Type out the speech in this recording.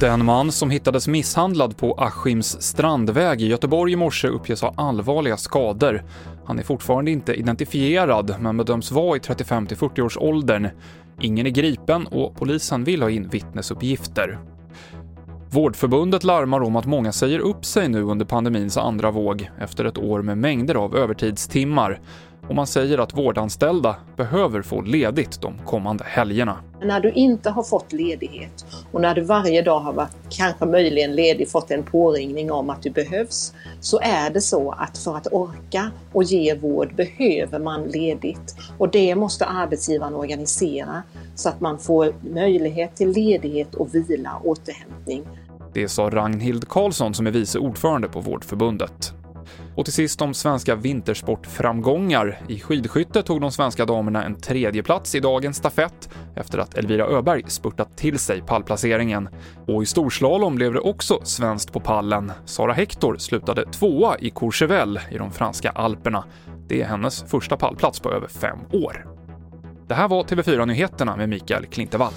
Den man som hittades misshandlad på Askims strandväg i Göteborg i morse uppges ha allvarliga skador. Han är fortfarande inte identifierad, men bedöms vara i 35 40 års åldern. Ingen är gripen och polisen vill ha in vittnesuppgifter. Vårdförbundet larmar om att många säger upp sig nu under pandemins andra våg efter ett år med mängder av övertidstimmar och man säger att vårdanställda behöver få ledigt de kommande helgerna. När du inte har fått ledighet och när du varje dag har varit kanske möjligen ledig, fått en påringning om att du behövs, så är det så att för att orka och ge vård behöver man ledigt. Och det måste arbetsgivaren organisera så att man får möjlighet till ledighet och vila, återhämtning. Det sa Ragnhild Karlsson som är vice ordförande på Vårdförbundet. Och till sist om svenska vintersportframgångar. I skidskytte tog de svenska damerna en tredje plats i dagens stafett efter att Elvira Öberg spurtat till sig pallplaceringen. Och i storslalom blev det också svenskt på pallen. Sara Hector slutade tvåa i Courchevel i de franska alperna. Det är hennes första pallplats på över fem år. Det här var TV4 Nyheterna med Mikael Klintevall.